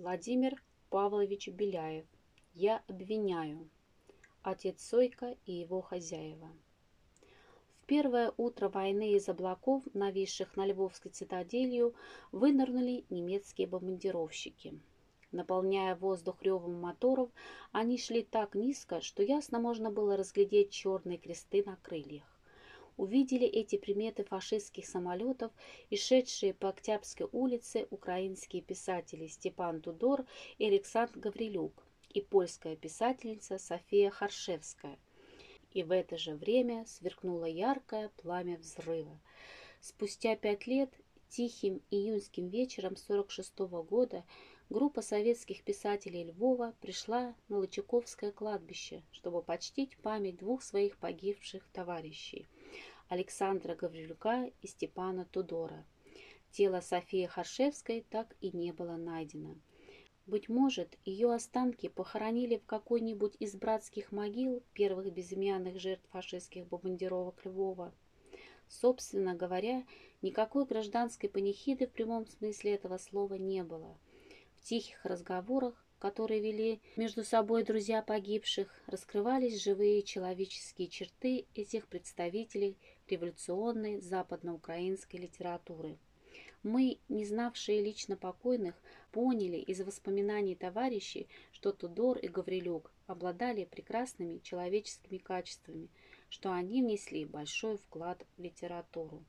Владимир Павлович Беляев. Я обвиняю. Отец Сойка и его хозяева. В первое утро войны из облаков, нависших на Львовской цитаделью, вынырнули немецкие бомбардировщики. Наполняя воздух ревом моторов, они шли так низко, что ясно можно было разглядеть черные кресты на крыльях увидели эти приметы фашистских самолетов и шедшие по Октябрьской улице украинские писатели Степан Тудор и Александр Гаврилюк и польская писательница София Харшевская. И в это же время сверкнуло яркое пламя взрыва. Спустя пять лет, тихим июньским вечером 46 -го года, группа советских писателей Львова пришла на Лычаковское кладбище, чтобы почтить память двух своих погибших товарищей – Александра Гаврилюка и Степана Тудора. Тело Софии Харшевской так и не было найдено. Быть может, ее останки похоронили в какой-нибудь из братских могил первых безымянных жертв фашистских бомбардировок Львова. Собственно говоря, никакой гражданской панихиды в прямом смысле этого слова не было. В тихих разговорах которые вели между собой друзья погибших, раскрывались живые человеческие черты этих представителей революционной западноукраинской литературы. Мы, не знавшие лично покойных, поняли из воспоминаний товарищей, что Тудор и Гаврилюк обладали прекрасными человеческими качествами, что они внесли большой вклад в литературу.